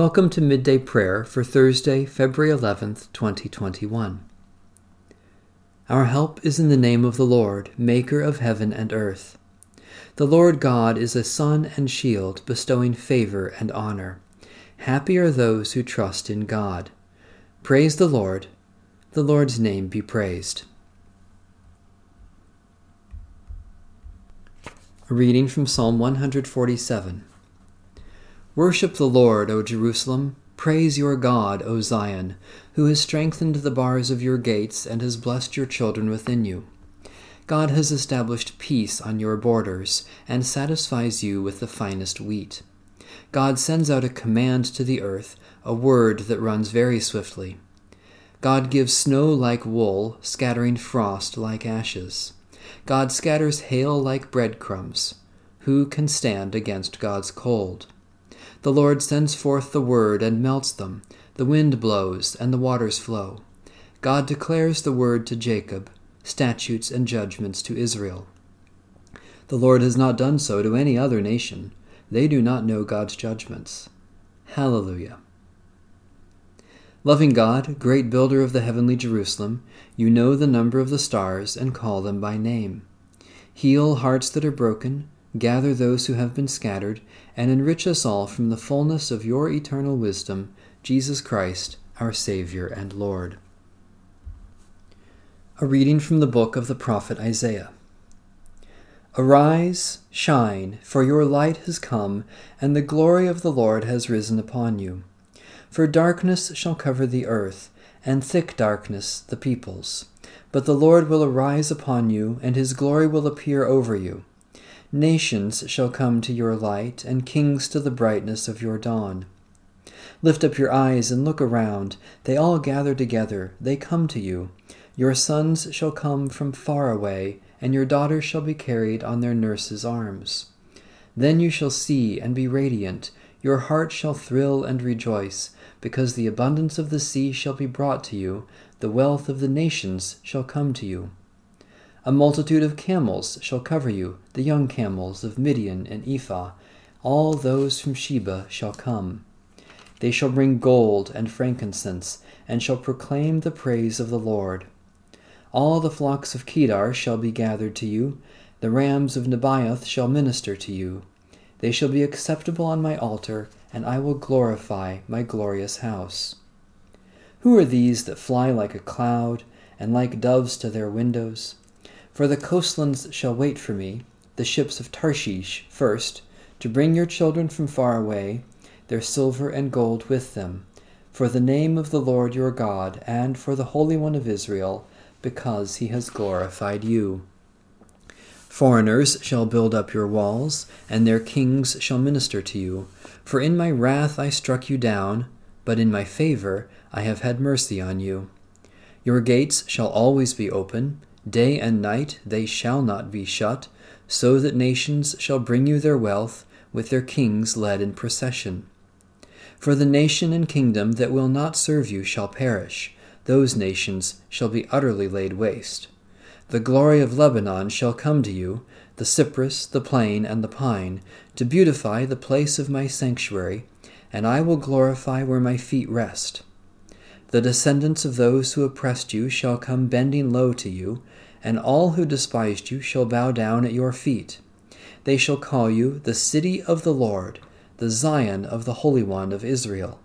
Welcome to Midday Prayer for Thursday, February 11th, 2021. Our help is in the name of the Lord, Maker of heaven and earth. The Lord God is a sun and shield, bestowing favor and honor. Happy are those who trust in God. Praise the Lord. The Lord's name be praised. A reading from Psalm 147. Worship the Lord, O Jerusalem. Praise your God, O Zion, who has strengthened the bars of your gates and has blessed your children within you. God has established peace on your borders and satisfies you with the finest wheat. God sends out a command to the earth, a word that runs very swiftly. God gives snow like wool, scattering frost like ashes. God scatters hail like breadcrumbs. Who can stand against God's cold? The Lord sends forth the word and melts them. The wind blows and the waters flow. God declares the word to Jacob, statutes and judgments to Israel. The Lord has not done so to any other nation. They do not know God's judgments. Hallelujah. Loving God, great builder of the heavenly Jerusalem, you know the number of the stars and call them by name. Heal hearts that are broken gather those who have been scattered, and enrich us all from the fullness of your eternal wisdom, Jesus Christ, our Savior and Lord. A reading from the book of the prophet Isaiah. Arise, shine, for your light has come, and the glory of the Lord has risen upon you. For darkness shall cover the earth, and thick darkness the peoples. But the Lord will arise upon you, and his glory will appear over you. Nations shall come to your light, and kings to the brightness of your dawn. Lift up your eyes and look around. They all gather together, they come to you. Your sons shall come from far away, and your daughters shall be carried on their nurses' arms. Then you shall see and be radiant. Your heart shall thrill and rejoice, because the abundance of the sea shall be brought to you, the wealth of the nations shall come to you. A multitude of camels shall cover you, the young camels of Midian and Ephah. All those from Sheba shall come. They shall bring gold and frankincense, and shall proclaim the praise of the Lord. All the flocks of Kedar shall be gathered to you. The rams of Nebaioth shall minister to you. They shall be acceptable on my altar, and I will glorify my glorious house. Who are these that fly like a cloud, and like doves to their windows? For the coastlands shall wait for me, the ships of Tarshish first, to bring your children from far away, their silver and gold with them, for the name of the Lord your God, and for the Holy One of Israel, because he has glorified you. Foreigners shall build up your walls, and their kings shall minister to you. For in my wrath I struck you down, but in my favor I have had mercy on you. Your gates shall always be open Day and night they shall not be shut, so that nations shall bring you their wealth, with their kings led in procession. For the nation and kingdom that will not serve you shall perish, those nations shall be utterly laid waste. The glory of Lebanon shall come to you, the cypress, the plane, and the pine, to beautify the place of my sanctuary, and I will glorify where my feet rest. The descendants of those who oppressed you shall come bending low to you, and all who despised you shall bow down at your feet. They shall call you the city of the Lord, the Zion of the Holy One of Israel.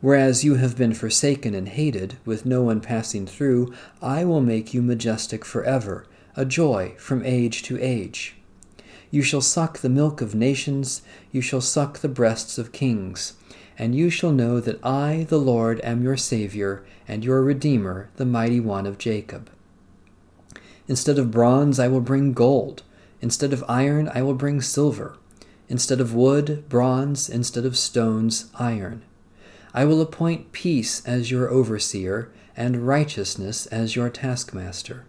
Whereas you have been forsaken and hated, with no one passing through, I will make you majestic forever, a joy from age to age. You shall suck the milk of nations, you shall suck the breasts of kings and you shall know that I, the Lord, am your Saviour, and your Redeemer, the mighty one of Jacob. Instead of bronze, I will bring gold. Instead of iron, I will bring silver. Instead of wood, bronze. Instead of stones, iron. I will appoint peace as your overseer, and righteousness as your taskmaster.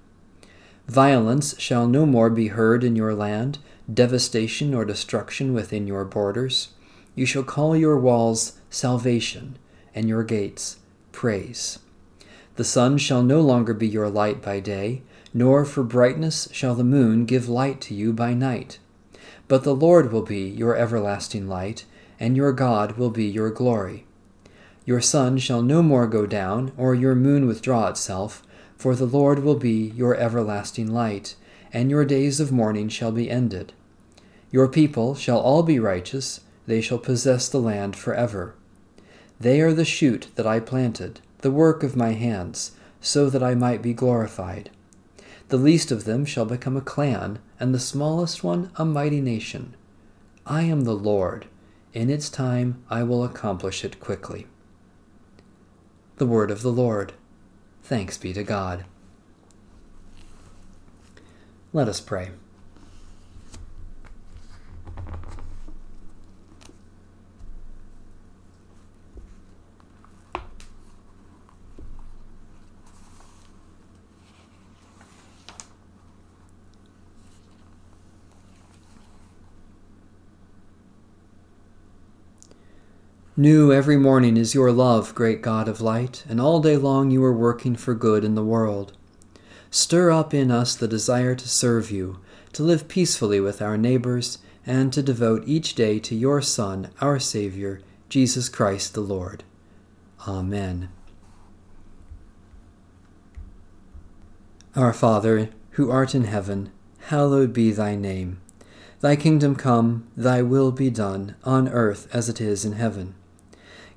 Violence shall no more be heard in your land, devastation or destruction within your borders. You shall call your walls salvation, and your gates praise. The sun shall no longer be your light by day, nor for brightness shall the moon give light to you by night. But the Lord will be your everlasting light, and your God will be your glory. Your sun shall no more go down, or your moon withdraw itself, for the Lord will be your everlasting light, and your days of mourning shall be ended. Your people shall all be righteous, they shall possess the land forever. They are the shoot that I planted, the work of my hands, so that I might be glorified. The least of them shall become a clan, and the smallest one a mighty nation. I am the Lord. In its time I will accomplish it quickly. The word of the Lord. Thanks be to God. Let us pray. New every morning is your love, great God of light, and all day long you are working for good in the world. Stir up in us the desire to serve you, to live peacefully with our neighbors, and to devote each day to your Son, our Savior, Jesus Christ the Lord. Amen. Our Father, who art in heaven, hallowed be thy name. Thy kingdom come, thy will be done, on earth as it is in heaven.